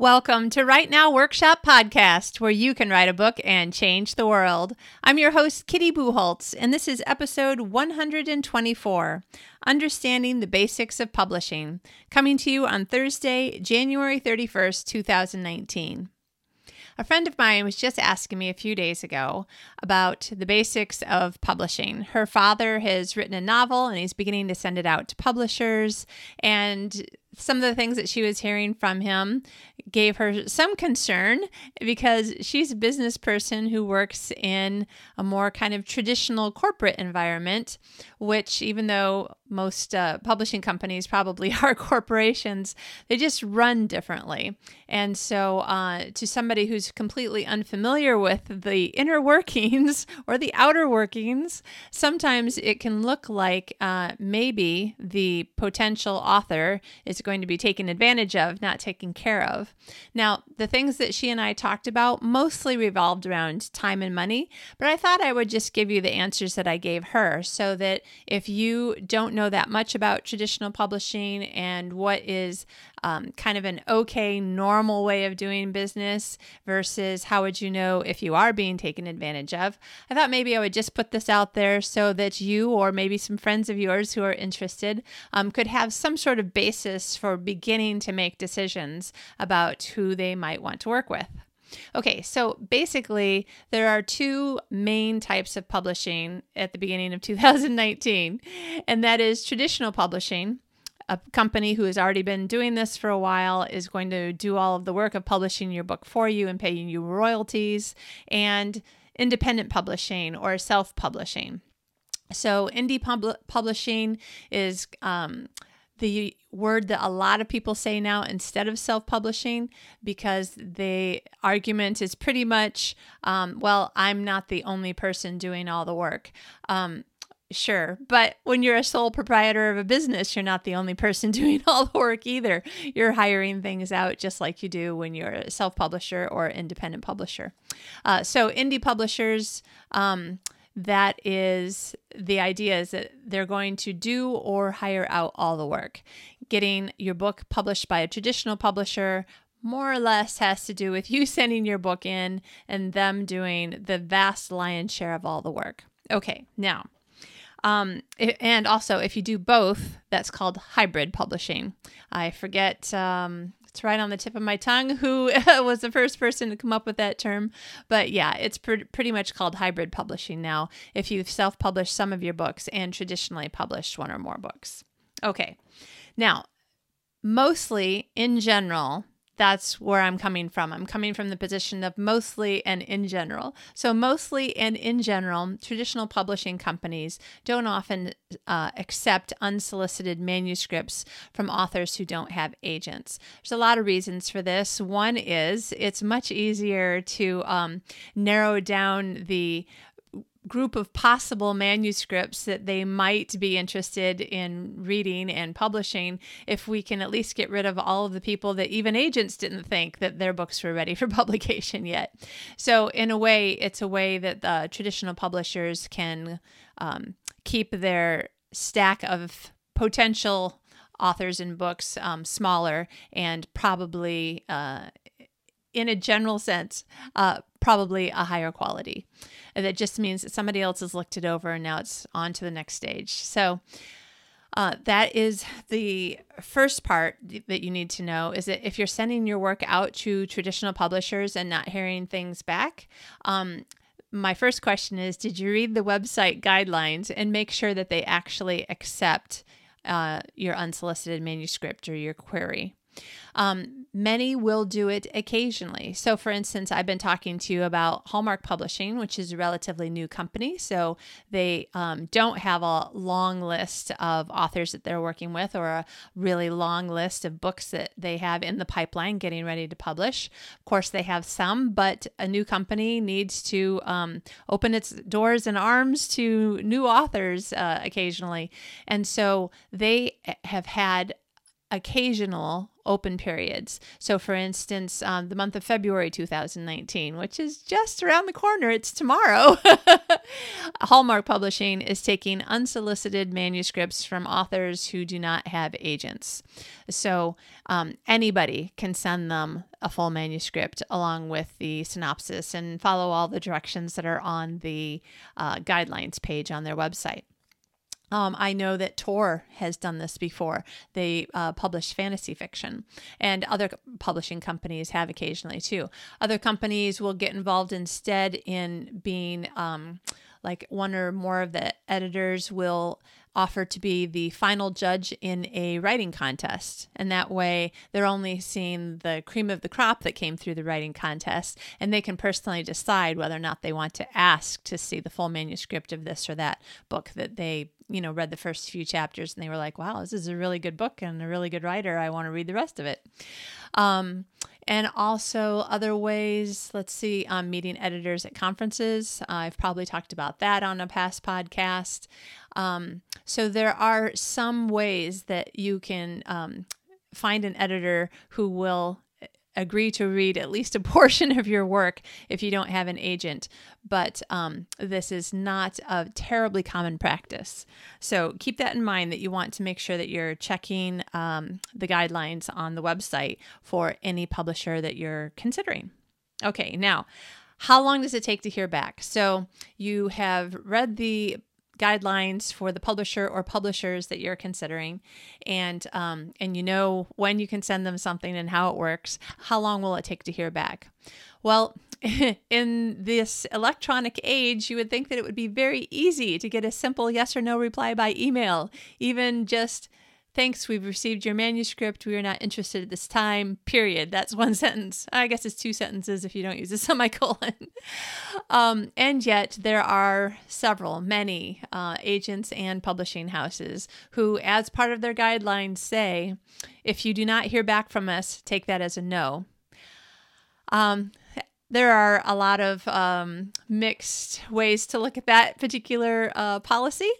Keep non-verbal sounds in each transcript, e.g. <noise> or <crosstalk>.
Welcome to Write Now Workshop Podcast, where you can write a book and change the world. I'm your host, Kitty Bucholz, and this is episode 124 Understanding the Basics of Publishing, coming to you on Thursday, January 31st, 2019. A friend of mine was just asking me a few days ago about the basics of publishing. Her father has written a novel and he's beginning to send it out to publishers. And some of the things that she was hearing from him gave her some concern because she's a business person who works in a more kind of traditional corporate environment, which, even though most uh, publishing companies probably <laughs> are corporations, they just run differently. And so, uh, to somebody who's completely unfamiliar with the inner <laughs> workings or the outer workings, sometimes it can look like uh, maybe the potential author is going to be taken advantage of, not taken care of. Now, the things that she and I talked about mostly revolved around time and money, but I thought I would just give you the answers that I gave her so that if you don't know that much about traditional publishing and what is um, kind of an okay, normal way of doing business versus how would you know if you are being taken advantage of, I thought maybe I would just put this out there so that you or maybe some friends of yours who are interested um, could have some sort of basis for beginning to make decisions about who they might want to work with. Okay, so basically, there are two main types of publishing at the beginning of <laughs> 2019, and that is traditional publishing. A company who has already been doing this for a while is going to do all of the work of publishing your book for you and paying you royalties, and independent publishing or self publishing. So, indie pub- publishing is um, the word that a lot of people say now instead of self publishing because the argument is pretty much, um, well, I'm not the only person doing all the work. Um, Sure. But when you're a sole proprietor of a business, you're not the only person <laughs> doing all the work either. You're hiring things out just like you do when you're a self publisher or independent publisher. Uh, so, indie publishers, um, that is the idea is that they're going to do or hire out all the work getting your book published by a traditional publisher more or less has to do with <laughs> you sending your book in and them doing the vast lion's share of all the work. Okay, now, um, and also if you do both, that's called hybrid publishing. I forget. Um, it's right on the tip of my tongue who <laughs> was the first person to come up with that term. But yeah, it's pr- pretty much called hybrid publishing now if you've self published some of your books and traditionally published one or more books. Okay. Now, mostly in general, that's where I'm coming from. I'm coming from the position of mostly and in general. So, mostly and in general, traditional publishing companies don't often uh, accept unsolicited manuscripts from authors who don't have agents. There's a lot of reasons for this. One is it's much easier to um, narrow down the group of possible manuscripts that they might be interested in reading and publishing if we can at least get rid of all of the people that even agents didn't think that their books were ready for <laughs> publication yet. So, in a way, it's a way that the traditional publishers can um, keep their stack of potential authors and books um, smaller and probably uh, in a general sense, uh, probably a higher quality. And that just means that somebody else has looked it over and now it's on to the next stage. So uh, that is the first part that you need to know is that if you're sending your work out to traditional publishers and not hearing things back, um, my first question is Did you read the website guidelines and make sure that they actually accept uh, your unsolicited manuscript or your query? Um, many will do it occasionally. So, for instance, I've been talking to you about Hallmark Publishing, which is a relatively new company. So, they um, don't have a long list of authors that they're working with or a really long list of books that they have in the pipeline getting ready to publish. Of course, they have some, but a new company needs to um, open its doors and arms to new authors uh, occasionally. And so, they have had occasional open periods. So, for instance, um, the month of February 2019, which is just around the corner, it's tomorrow. <laughs> Hallmark Publishing is taking unsolicited manuscripts from authors who do not have agents. So, um, anybody can send them a full manuscript along with the synopsis and follow all the directions that are on the uh, guidelines page on their website. Um, I know that Tor has done this before. They uh, publish fantasy fiction, and other publishing companies have occasionally too. Other companies will get involved instead in being um, like one or more of the editors will offer to be the final judge in a writing contest. And that way they're only seeing the cream of the crop that came through the writing contest, and they can personally decide whether or not they want to ask to see the full manuscript of this or that book that they you know read the first few chapters and they were like wow this is a really good book and a really good writer i want to read the rest of it um, and also other ways let's see um, meeting editors at conferences. Uh, i've probably talked about that on a past podcast. Um, so there are some ways that you can um, find an editor who will agree to read at least a <laughs> portion of your work if you don't have an agent. But um, this is not a terribly common practice. So keep that in mind that you want to make sure that you're checking um, the guidelines on the website for any publisher that you're considering. Okay, now. How long does it take to hear back? So, you have read the guidelines for the publisher or publishers that you're considering, and um, and you know when you can send them something and how it works. How long will it take to hear back? Well, <laughs> in this electronic age, you would think that it would be very easy to get a simple yes or no reply by email, even just Thanks, we've received your manuscript. We are not interested at this time. Period. That's one <laughs> sentence. I guess it's two sentences if you don't use a <laughs> semicolon. um, and yet, there are several, many uh, agents and publishing houses who, as part of their guidelines, say if you do not hear back from us, take that as a no. Um, there are a lot of um, mixed ways to look at that particular uh, policy.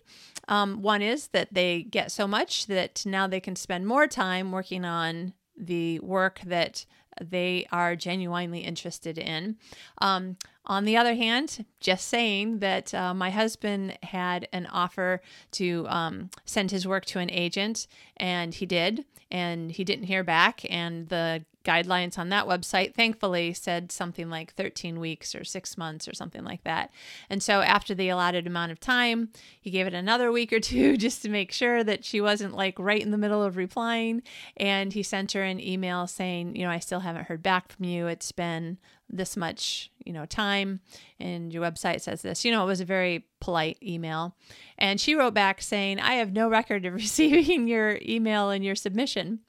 Um, one is that they get so much that now they can spend more time working on the work that they are genuinely interested in. Um, on the other hand, just saying that uh, my husband had an offer to um, send his work to an agent, and he did, and he didn't hear back, and the guidelines on that website thankfully said something like 13 weeks or six months or something like that. And so after the allotted amount of time, he gave it another week or <laughs> two just to make sure that she wasn't like right in the middle of replying. And he sent her an email saying, you know, I still haven't heard back from you. It's been this much, you know, time and your website says this. You know, it was a very polite email. And she wrote back saying, I have no record of <laughs> receiving your email and your submission.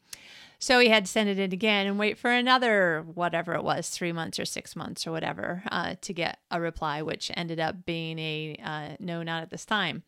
So he had to send it in again and wait for another, whatever it was, three months or six months or whatever, uh, to get a reply, which ended up being a uh, no, not at this time.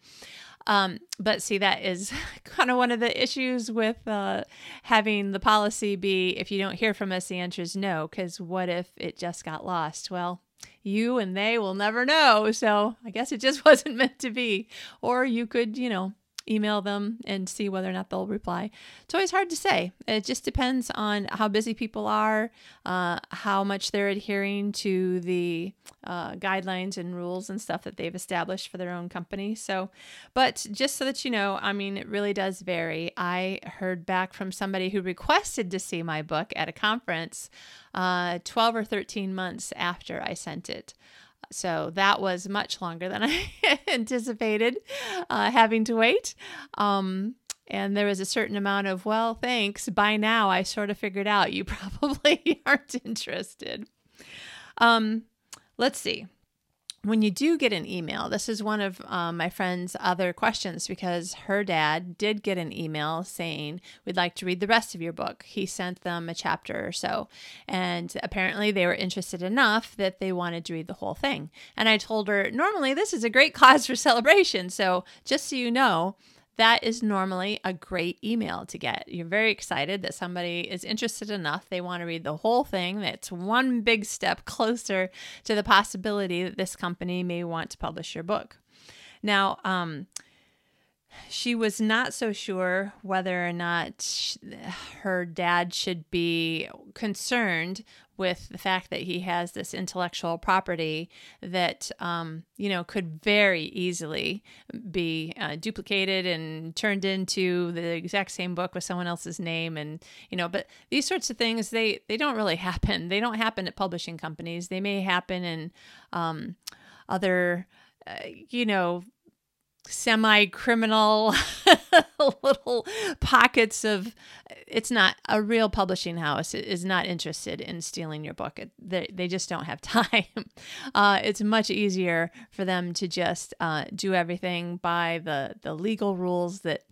Um, but see, that is <laughs> kind of one of the issues with uh, having the policy be if you don't hear from us, the answer is no, because what if it just got lost? Well, you and they will never know. So I guess it just <laughs> wasn't meant to be. Or you could, you know, email them and see whether or not they'll reply. It's always hard to say. It just depends on how busy people are, uh, how much they're adhering to the uh, guidelines and rules and stuff that they've established for their own company. So, but just so that you know, I mean, it really does vary. I heard back from somebody who requested to see my book at a conference uh, 12 or 13 months after I sent it. So that was much longer than <laughs> I anticipated uh, having to wait. Um, and there was a certain amount of, well, thanks. By now, I sort of figured out you <laughs> probably aren't interested. Um, let's see when you do get an email, this is one of um, my friend's other questions because her dad did get an email saying, We'd like to read the rest of your book. He sent them a chapter or so. And apparently they were interested enough that they wanted to read the whole thing. And I told her, Normally, this is a great <laughs> cause for celebration. So just so you know, that is normally a great email to get. You're very excited that somebody is interested enough. They want to read the whole thing. That's one big step closer to the possibility that this company may want to publish your book. Now, um, she was not so sure whether or not sh- her dad should be concerned with the fact that he has this intellectual property that um, you know could very easily be uh, duplicated and turned into the exact same book with someone else's name and you know but these sorts of things they they don't really <laughs> happen. They don't happen at publishing companies. They may happen in um, other uh, you know semi criminal <laughs> little pockets of it's not a real publishing house is not interested in stealing your book they, they just don't have <laughs> time uh, it's much easier for them to just uh, do everything by the the legal rules that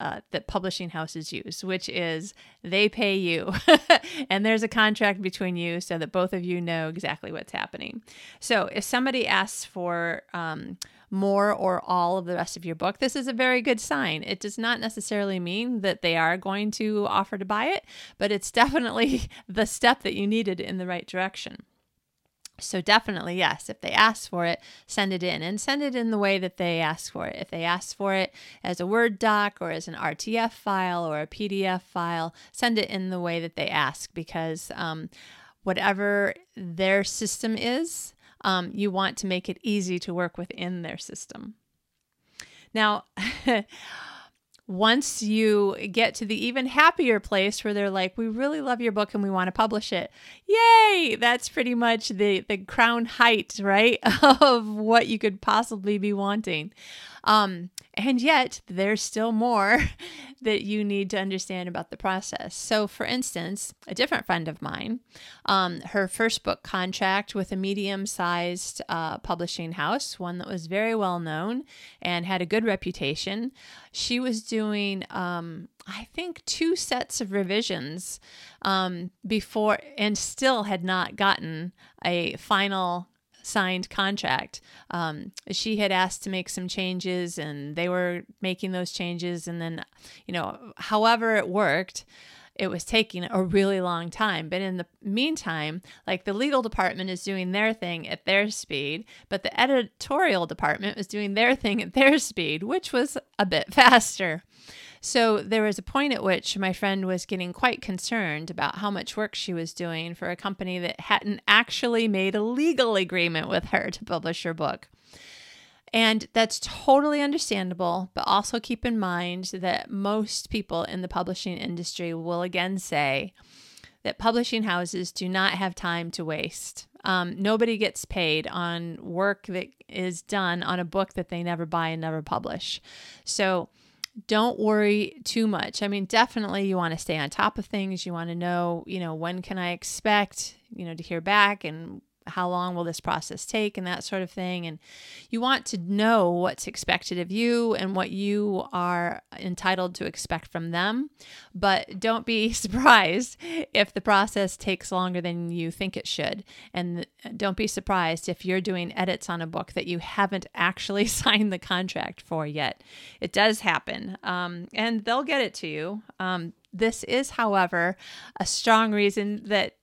uh, that publishing houses use, which is they pay you <laughs> and there's a contract between you so that both of you know exactly what's happening. So if somebody asks for um, more or all of the rest of your book, this is a very good sign. It does not necessarily mean that they are going to offer to buy it, but it's <laughs> definitely the step that you needed in the right direction. So, definitely, yes, if they ask for it, send it in and send it in the way that they ask for it. If they ask for it as a Word doc or as an RTF file or a PDF file, send it in the way that they ask because um, whatever their system is, um, you want to make it easy to work within their system. Now, <laughs> once you get to the even happier place where they're like, we really love your book and we want to publish it. Yay! That's pretty much the, the crown height, right? <laughs> of what you could possibly be wanting. Um, and yet, there's still more <laughs> that you need to understand about the process. So, for instance, a different friend of mine, um, her first book contract with a medium sized uh, publishing house, one that was very well known and had a good reputation, she was doing, um, I think, two sets of revisions um, before and still had not gotten a final signed contract. Um, she had asked to make some changes and they were making those changes. And then, you know, however it worked, it was taking a really long time. But in the meantime, like the legal department is doing their thing at their speed, but the editorial department was doing their thing at their speed, which was a bit <laughs> faster. So there was a point at which my friend was getting quite concerned about how much work she was doing for a company that hadn't actually made a legal agreement with her to publish her book. And that's totally understandable, but also keep in mind that most people in the publishing industry will again say that publishing houses do not have time to waste. Um, nobody gets paid on work that is done on a book that they never buy and never publish. So don't worry too much. I mean, definitely you want to stay on top of things. You want to know, you know, when can I expect, you know, to hear back and how long will this process take and that sort of thing. And you want to know what's expected of you and what you are entitled to expect from them. But don't be <laughs> surprised if the process takes longer than you think it should. And don't be surprised if you're doing edits on a book that you haven't actually <laughs> signed the contract for yet. It does happen. Um, and they'll get it to you. Um, this is, however, a strong reason that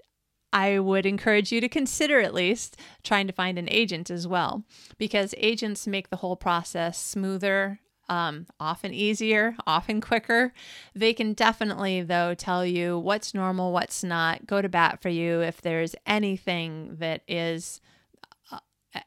I would encourage you to consider at least trying to find an agent as well, because agents make the whole process smoother, um, often easier, often quicker. They can definitely, though, tell you what's normal, what's not, go to bat for you if there's anything that is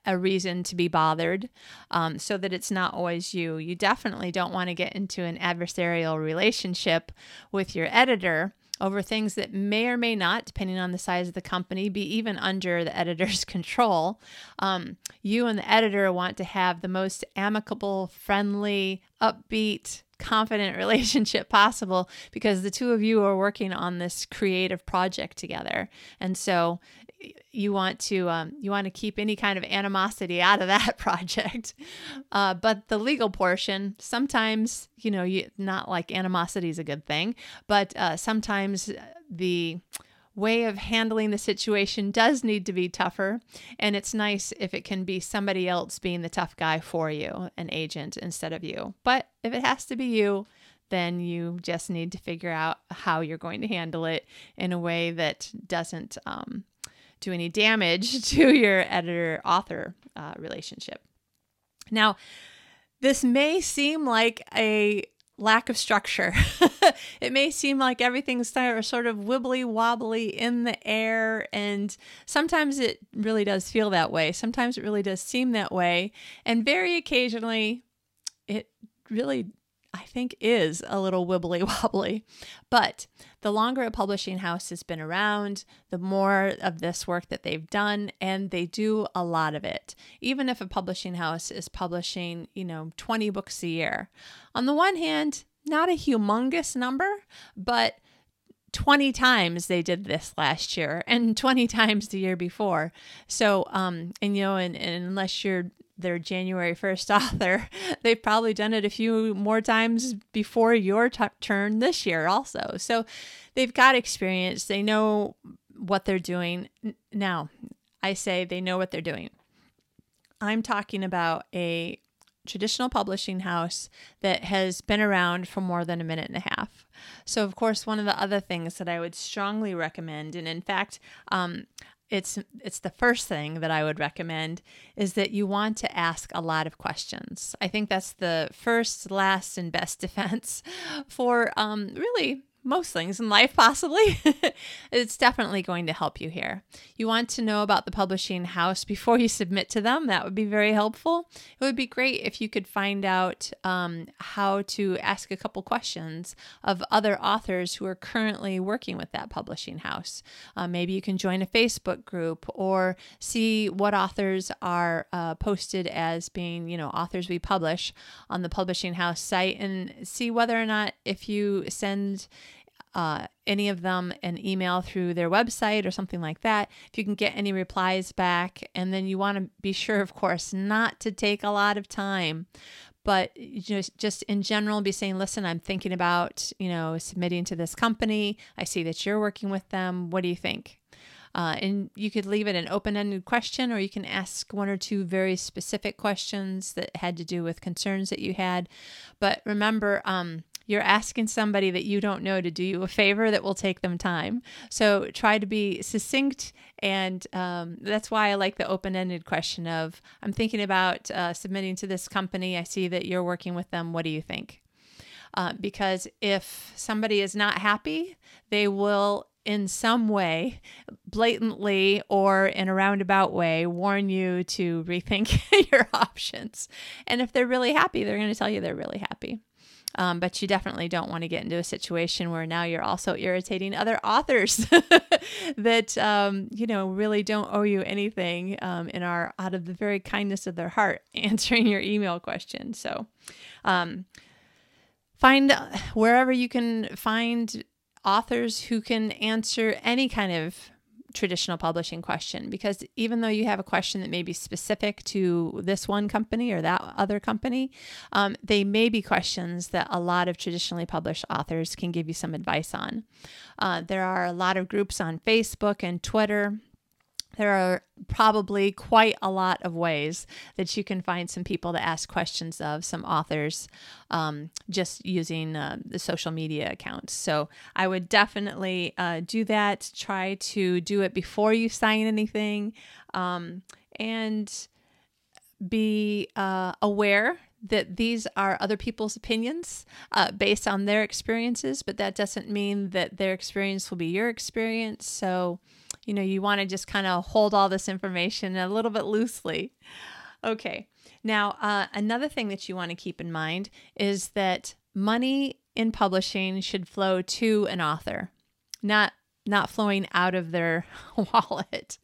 a reason to be bothered um, so that it's not always you. You definitely don't want to get into an adversarial relationship with your editor over things that may or may not, depending on the size of the company, be even under the editor's <laughs> control. Um, you and the editor want to have the most amicable, friendly, upbeat, confident <laughs> relationship possible because the two of you are working on this creative project together. And so you want to um, you want to keep any kind of animosity out of <laughs> that project. Uh, but the legal portion, sometimes you know, you not like animosity is a good thing, but uh, sometimes the way of handling the situation does need to be tougher. And it's nice if it can be somebody else being the tough guy for you, an agent instead of you. But if it has to be you, then you just need to figure out how you're going to handle it in a way that doesn't um, do any damage <laughs> to your editor author uh, relationship. Now, this may seem like a lack of structure. <laughs> it may seem like everything's sort of wibbly wobbly in the air, and sometimes it really does feel that way. Sometimes it really does seem that way, and very occasionally it really I think is a little wibbly <laughs> wobbly. But the longer a publishing house has been around, the more of this work that they've done, and they do a lot of it. Even if a publishing house is publishing, you know, 20 books a year. On the one hand, not a humongous number, but 20 times they did this last year and 20 <laughs> times the year before. So, um, and you know, and, and unless you're their January 1st <laughs> author, they've probably done it a few more times before your t- turn this year, also. So they've got experience. They know what they're doing. Now, I say they know what they're doing. I'm talking about a traditional publishing house that has been around for more than a minute and a half. So, of course, one of the other things that I would strongly recommend, and in fact, um, it's it's the first thing that I would recommend is that you want to ask a lot of questions. I think that's the first, last, and best <laughs> defense for um, really most things in life, possibly, <laughs> it's definitely going to help you here. You want to know about the publishing house before you submit to them. That would be very helpful. It would be great if you could find out um, how to ask a couple questions of other authors who are currently working with that publishing house. Uh, maybe you can join a Facebook group or see what authors are uh, posted as being, you know, authors we publish on the publishing house site and see whether or not if you send uh, any of them an email through their website or something like that, if you can get any replies back. And then you want to be sure, of course, not to take a lot of time, but just just in general be saying listen i'm thinking about you know submitting to this company. I see that you're working with them. What do you think? Uh, and you could leave it an open-ended question or you can ask one or two very specific questions that had to do with concerns that you had. But remember um, you're asking somebody that you don't know to do you a favor that will take them time. So try to be succinct. And um, that's why I like the open ended question of I'm thinking about uh, submitting to this company. I see that you're working with them. What do you think? Uh, because if somebody is not happy, they will in some way, blatantly or in a roundabout way, warn you to rethink <laughs> your options. And if they're really happy, they're going to tell you they're really happy. Um, but you definitely don't want to get into a situation where now you're also irritating other authors <laughs> that um, you know really don't owe you anything um, and are out of the very kindness of their heart <laughs> answering your email question. So um, find wherever you can find authors who can answer any kind of traditional publishing question because even though you have a question that may be specific to this one company or that other company, um, they may be questions that a lot of traditionally published authors can give you some advice on. Uh, there are a lot of groups on Facebook and Twitter there are probably quite a lot of ways that you can find some people to ask questions of, some authors, um, just using uh, the social media accounts. So I would definitely uh, do that. Try to do it before you sign anything um, and be uh, aware that these are other people's opinions uh, based on their experiences, but that doesn't mean that their experience will be your experience. So, you know, you want to just kind of hold all this information a little bit loosely. Okay. Now, uh, another thing that you want to keep in mind is that money in publishing should flow to an author, not not flowing out of their <laughs> wallet.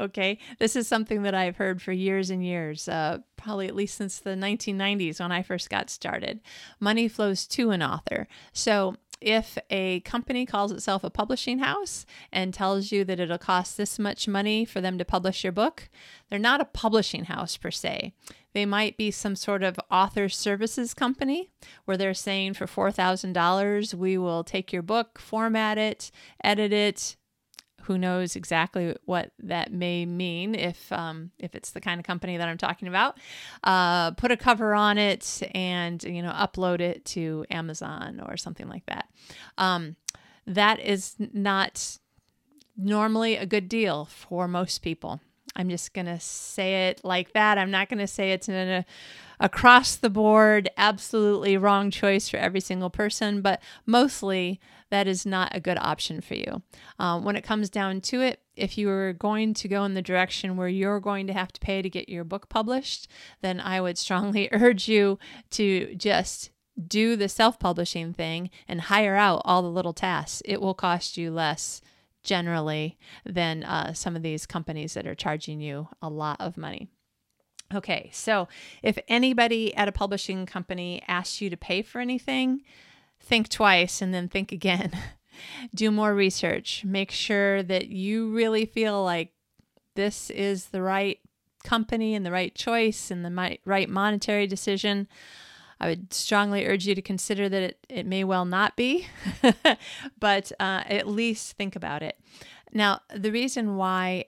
okay, this is something that I've heard for years and years, uh, probably at least since the 1990s when I first got started. Money flows to an author. So if a company calls itself a publishing house and tells you that it'll cost this much money for them to publish your book, they're not a publishing house per se. They might be some sort of author services company where they're saying for $4,000, we will take your book, format it, edit it, who knows exactly what that may mean if um, if it's the kind of company that I'm talking about. Uh, put a cover on it and you know upload it to Amazon or something like that. Um, that is not normally a good deal for most people. I'm just going to say it like that. I'm not going to say it's an across the board, absolutely wrong choice for every single person, but mostly that is not a good option for you. Um, when it comes down to it, if you are going to go in the direction where you're going to have to pay to get your book published, then I would strongly <laughs> urge you to just do the self publishing thing and hire out all the little tasks. It will cost you less generally than uh, some of these companies that are charging you a lot of money. Okay, so if anybody at a publishing company asks you to pay for anything, think twice and then think again. <laughs> Do more research. Make sure that you really feel like this is the right company and the right choice and the right monetary decision. I would strongly urge you to consider that it, it may well not be, <laughs> but uh, at least think about it. Now, the reason why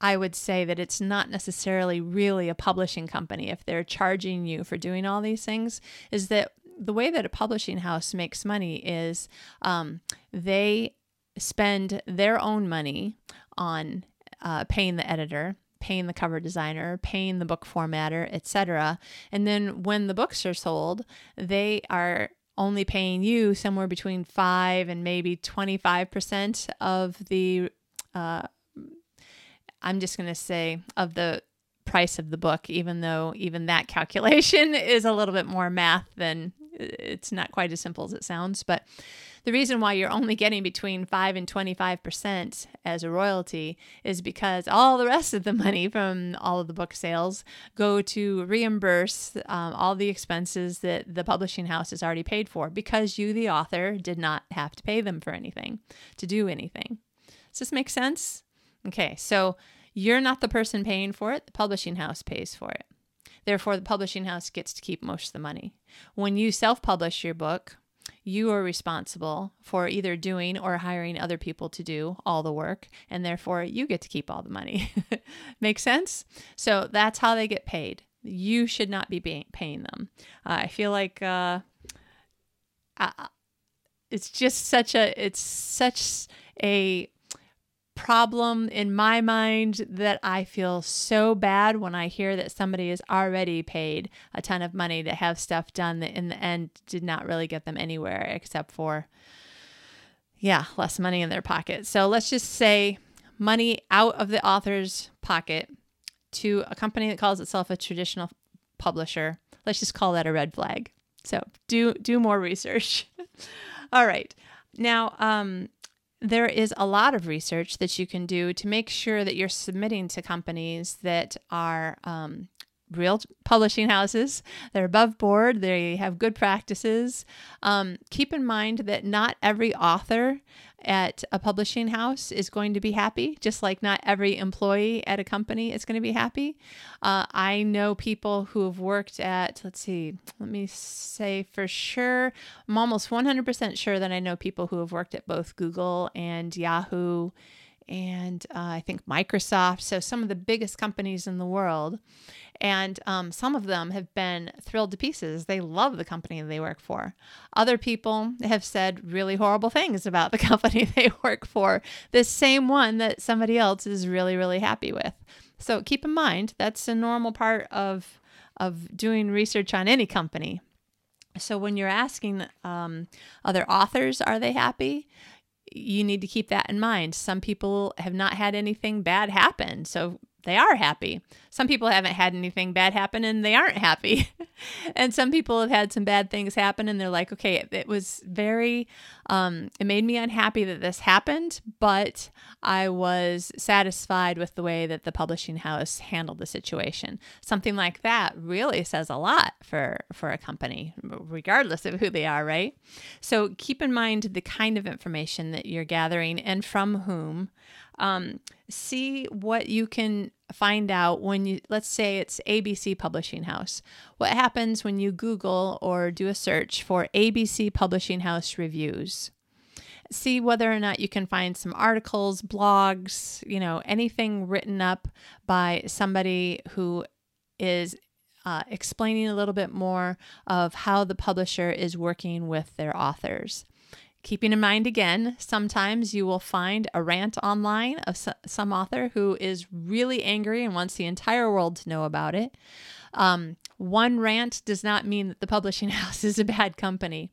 I would say that it's not necessarily really a publishing company if they're charging you for doing all these things is that the way that a publishing house makes money is um, they spend their own money on uh, paying the editor paying the cover designer, paying the book formatter, etc. And then when the books are sold, they are only paying you somewhere between 5 and maybe 25% of the uh, I'm just going to say of the price of the book, even though even that calculation <laughs> is a little bit more math than it's not quite as simple as it sounds. But the reason why you're only getting between 5 and 25% as a royalty is because all the rest of the money from all of the book sales go to reimburse um, all the expenses that the publishing house has already paid for because you, the author, did not have to pay them for anything, to do anything. Does this make sense? Okay, so you're not the person paying for it, the publishing house pays for it. Therefore, the publishing house gets to keep most of the money. When you self publish your book, you are responsible for either doing or hiring other people to do all the work, and therefore you get to keep all the money. <laughs> Make sense? So that's how they get paid. You should not be paying them. Uh, I feel like uh, I, it's just such a it's such a problem in my mind that I feel so bad when I hear that somebody has already paid a ton of money to have stuff done that in the end did not really get them anywhere except for, yeah, less money in their pocket. So let's just say money out of the author's pocket to a company that calls itself a traditional publisher. Let's just call that a red flag. So do do more research. <laughs> All right. Now, um, there is a lot of research that you can do to make sure that you're submitting to companies that are um, real publishing houses. They're above board, they have good practices. Um, keep in mind that not every author at a publishing house is going to be happy, just like not every employee at a company is going to be happy. Uh, I know people who have worked at, let's see, let me say for sure, I'm almost 100% sure that I know people who have worked at both Google and Yahoo and uh, I think Microsoft, so some of the biggest companies in the world. And um, some of them have been thrilled to pieces. They love the company they work for. Other people have said really horrible things about the <laughs> company they work for, the same one that somebody else is really, really happy with. So keep in mind that's a normal part of, of doing research on any company. So when you're asking um, other authors, are they happy? You need to keep that in mind. Some people have not had anything bad happen. So they are happy. Some people haven't had anything bad happen and they aren't happy. <laughs> and some people have had some bad things happen and they're like, okay, it, it was very, um, it made me unhappy that this happened, but I was satisfied with the way that the publishing house handled the situation. Something like that really says a lot for, for a company, regardless of who they are, right? So keep in mind the kind of information that you're gathering and from whom. Um, see what you can find out when you, let's say it's ABC Publishing House. What happens when you Google or do a search for ABC Publishing House reviews? See whether or not you can find some articles, blogs, you know, anything written up by somebody who is uh, explaining a little bit more of how the publisher is working with their authors keeping in mind again, sometimes you will find a rant online of some author who is really angry and wants the entire world to know about it. Um, one rant does not mean that the publishing <laughs> house is a bad company.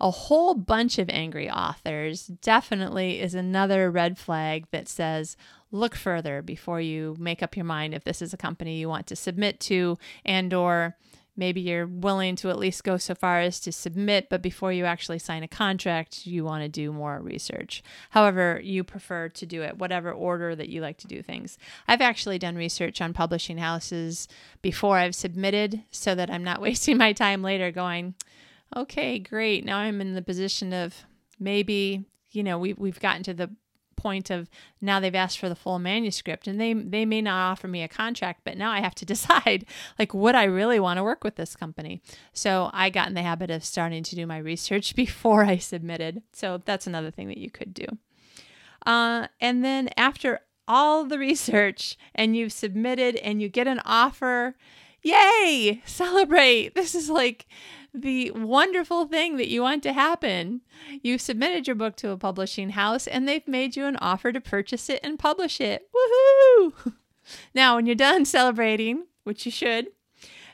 A whole bunch of angry authors definitely is another red flag that says, look further before you make up your mind if this is a company you want to submit to and or maybe you're willing to at least go so far as to submit but before you actually sign a contract you want to do more research. However you prefer to do it whatever order that you like to do things. I've actually done research on publishing houses before i've submitted so that i'm not <laughs> wasting my time later going okay great now i'm in the position of maybe you know we, we've gotten to the point of now they've asked for the full manuscript and they they may not offer me a contract but now I have to <laughs> decide like would I really want to work with this company? So I got in the habit of starting to do my research <laughs> before I submitted. So that's another thing that you could do. Uh, and then after all the research and you've submitted and you get an offer yay <laughs> celebrate. This is like the wonderful thing that you want to happen. You've submitted your book to a publishing house and they've made you an offer to purchase it and publish it. Woohoo! <laughs> Now, when you're done celebrating, which you should,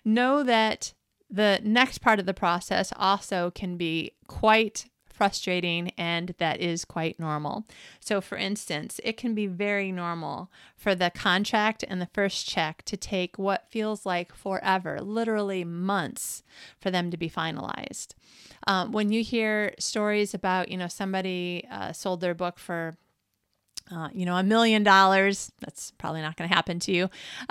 know that the next part of the process also can be quite frustrating and that is quite normal. So, for instance, it can be very normal for the contract and the first check to take what feels like forever, literally months, for them to be finalized. Um, when you hear stories about, you know, somebody uh, sold their book for uh, you know, a million dollars. That's probably not going to happen to you. <laughs>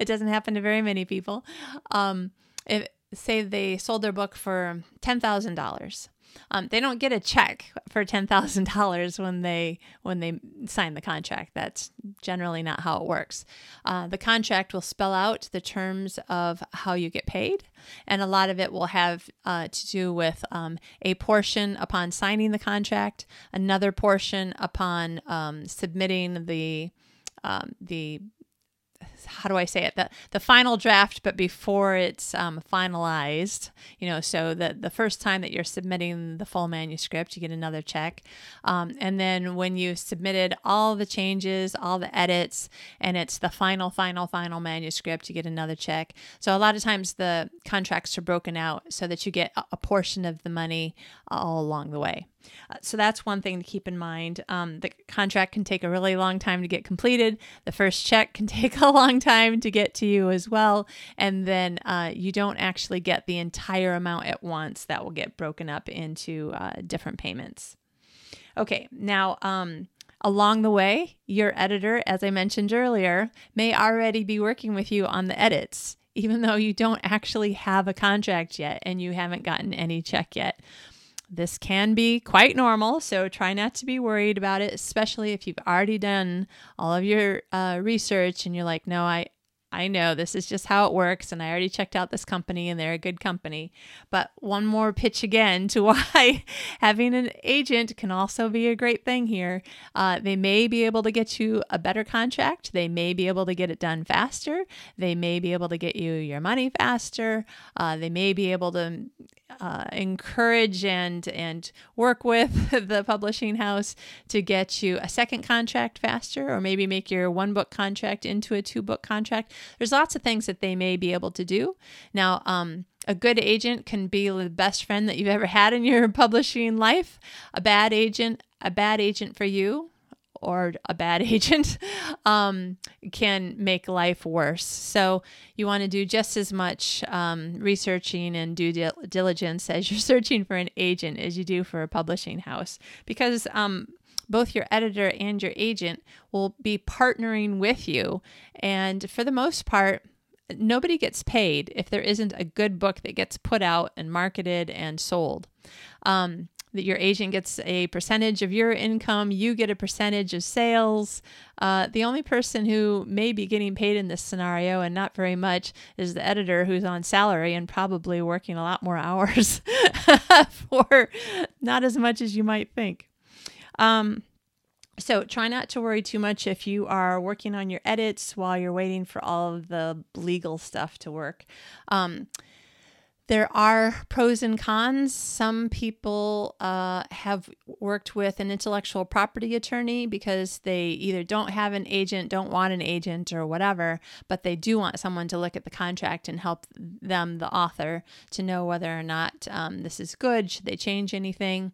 It doesn't happen to very many people. Um, if say they sold their book for ten thousand dollars, um, they don't get a check for ten thousand dollars when they when they sign the contract. That's generally not how it works. Uh, the contract will spell out the terms of how you get paid, and a lot of it will have uh, to do with um, a portion upon signing the contract, another portion upon um, submitting the um, the how do I say it the the final draft, but before it's um, finalized. You know, so the the first time that you're submitting the full manuscript, you get another check, um, and then when you submitted all the changes, all the edits, and it's the final, final, final manuscript, you get another check. So a lot of times the contracts are broken out so that you get a portion of the money all along the way. Uh, so that's one thing to keep in mind. Um, the contract can take a really long time to get completed. The first check can <laughs> take a long time to get to you as well. And then uh, you don't actually get the entire amount at once. That will get broken up into uh, different payments. Okay, now, um, Along the way, your editor, as I mentioned earlier, may already be working with you on the edits, even though you don't actually have a contract yet and you haven't gotten any check yet. This can be quite normal, so try not to be worried about it, especially if you've already done all of your uh, research and you're like, no, I, I know this is just how it works, and I already checked out this company and they're a good company. But one more pitch again to <laughs> why having an agent can also be a great thing here. Uh, they may be able to get you a better contract, they may be able to get it done faster, they may be able to get you your money faster, uh, they may be able to uh, encourage and and work with <laughs> the publishing house to get you a second contract faster, or maybe make your one book contract into a two book contract. There's lots of things that they may be able to do. Now, um, a good agent can be the best friend that you've ever had in your <laughs> publishing life. A bad agent, a bad agent for you or a bad <laughs> agent um, can make life worse. So you want to do just as much um, researching and due diligence as <laughs> you're searching for an agent as you do for a publishing house because um, both your editor and your agent will be partnering with you. And for the most part, nobody gets paid if there isn't a good book that gets put out and marketed and sold. Um, that your agent gets a percentage of your income, you get a percentage of sales. Uh, the only person who may be getting paid in this scenario, and not very much, is the editor who's on salary and probably working a lot more <laughs> hours for not as much as you might think. Um, so try not to worry too much if you are working on your edits while you're waiting for all of the legal stuff to work. Um, There are pros and cons. Some people uh, have worked with an intellectual property attorney because they either don't have an agent, don't want an agent, or whatever, but they do want someone to look at the contract and help them, the author, to know whether or not um, this is good. Should they change anything?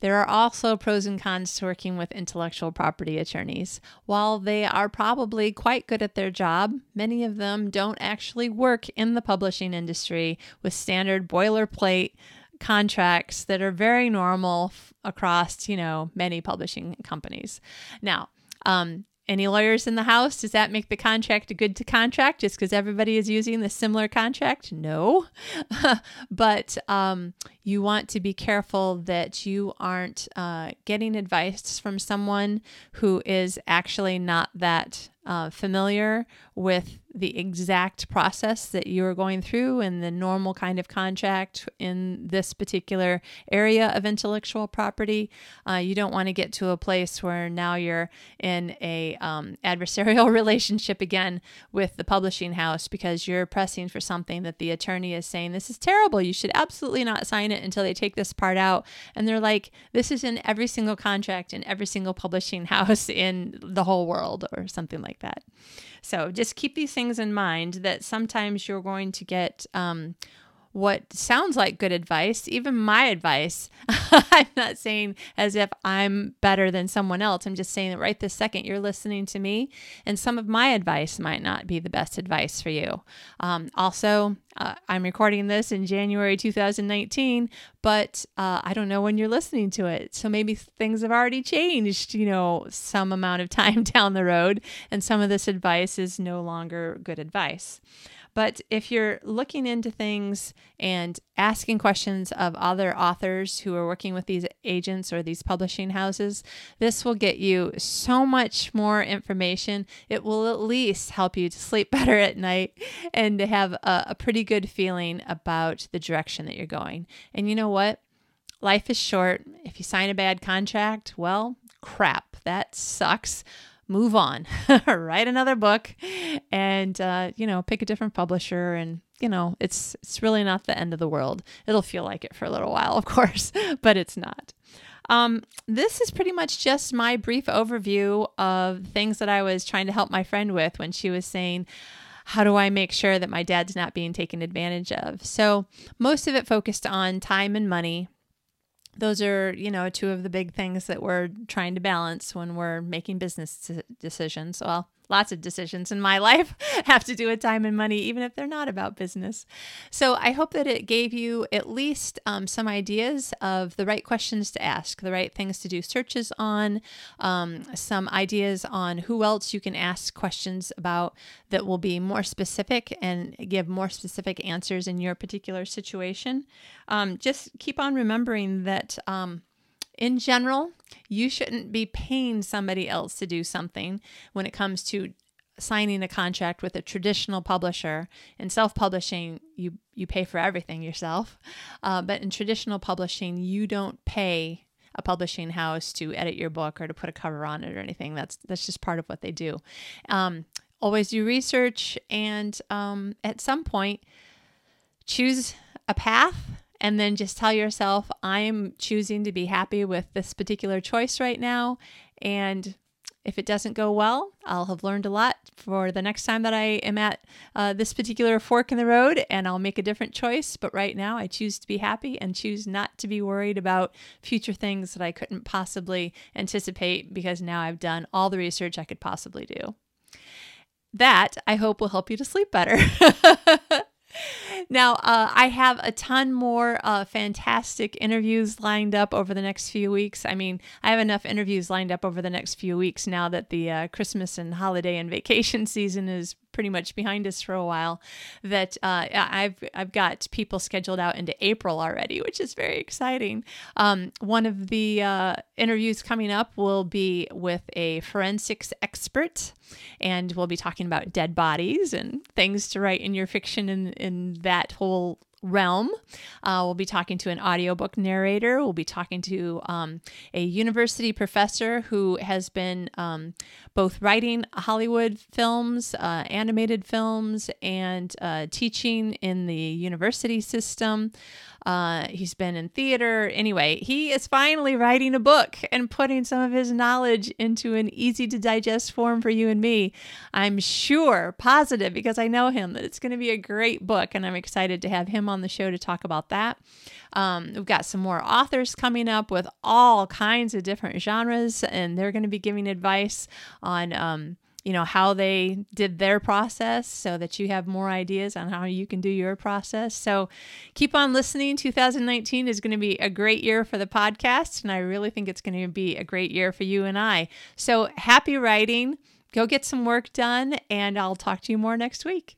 There are also pros and cons to working with intellectual property attorneys. While they are probably quite good at their job, many of them don't actually work in the publishing industry with standard boilerplate contracts that are very normal f- across, you know, many publishing companies. Now, um, any lawyers in the house? Does that make the contract a good to contract just because everybody is using the similar contract? No. <laughs> but um, you want to be careful that you aren't uh, getting advice from someone who is actually not that uh, familiar with the exact process that you are going through and the normal kind of contract in this particular area of intellectual property. Uh, you don't want to get to a place where now you're in a um, adversarial <laughs> relationship again with the publishing house because you're pressing for something that the attorney is saying this is terrible. You should absolutely not sign it until they take this part out. And they're like, this is in every single contract in every single publishing <laughs> house in the whole world or something like that. So just keep these things in mind that sometimes you're going to get um, what sounds like good advice, even my advice. <laughs> I'm not saying as if I'm better than someone else. I'm just saying that right this second you're listening to me, and some of my advice might not be the best advice for you. Um, also, uh, I'm recording this in January 2019, but uh, I don't know when you're listening to it. So maybe things have already changed, you know, some amount of <laughs> time down the road, and some of this advice is no longer good advice. But if you're looking into things and asking questions of other authors who are working with these agents or these publishing houses, this will get you so much more information. It will at least help you to sleep <laughs> better at night and to have a, a pretty good feeling about the direction that you're going. And you know what? Life is short. If you sign a bad contract, well, crap, that sucks move on, <laughs> write another book, and uh, you know, pick a different publisher. And you know, it's it's really not the end of the world. It'll feel like it for a little while, <laughs> of course, but it's not. Um, this is pretty much just my brief overview of things that I was trying to help my friend with when she was saying, how do I make sure that my dad's not being taken advantage of? So, most of it focused on time and money, those are, you know, two of the big things that we're trying to balance when we're making business decisions. Well, lots of decisions in my <laughs> life have to do with time and money, even if they're not about business. So I hope that it gave you at least um, some ideas of the right questions to ask, the right things to do searches on, um, some ideas on who else you can ask questions about that will be more specific and give more specific answers in your particular situation. Um, just keep on remembering that um, in general, you shouldn't be paying somebody else to do something when it comes to signing a contract with a traditional publisher. In self-publishing, you you pay for everything yourself, uh, but in traditional publishing, you don't pay a publishing house to edit your book or to put a cover on it or anything. That's that's just part of what they do. Um, always do research, and um, at some point, choose a path and then just tell yourself, I'm choosing to be happy with this particular choice right now. And if it doesn't go well, I'll have learned a lot for the next time that I am at uh, this particular fork in the road and I'll make a different choice. But right now, I choose to be happy and choose not to be worried about future things that I couldn't possibly anticipate because now I've done all the research I could possibly do. That I hope will help you to sleep better. <laughs> now, uh, I have a ton more uh, fantastic interviews lined up over the next few weeks. I mean, I have enough interviews lined up over the next few weeks now that the uh, Christmas and holiday and vacation <laughs> season is pretty much behind us for a while that uh, I've I've got people scheduled out into April already, which is very exciting. Um, one of the uh, interviews coming up will be with a forensics expert, and we'll be talking about dead bodies and things to write in your fiction in in that whole realm. Uh, we'll be talking to an audiobook narrator. We'll be talking to um, a university professor who has been um, both writing Hollywood films, uh, animated films, and uh, teaching in the university system. Uh, he's been in theater. Anyway, he is finally writing a book and putting some of his knowledge into an easy to digest form for you and me. I'm sure, positive, because I know him, that it's going to be a great book, and I'm excited to have him on the show to talk about that. Um, we've got some more authors coming up with all kinds of different genres, and they're going to be giving advice on. Um, you know how they did their process so that you have more ideas on how you can do your process so keep on listening 2019 is going to be a great year for the podcast and i really think it's going to be a great year for you and i so happy writing go get some work done and i'll talk to you more next week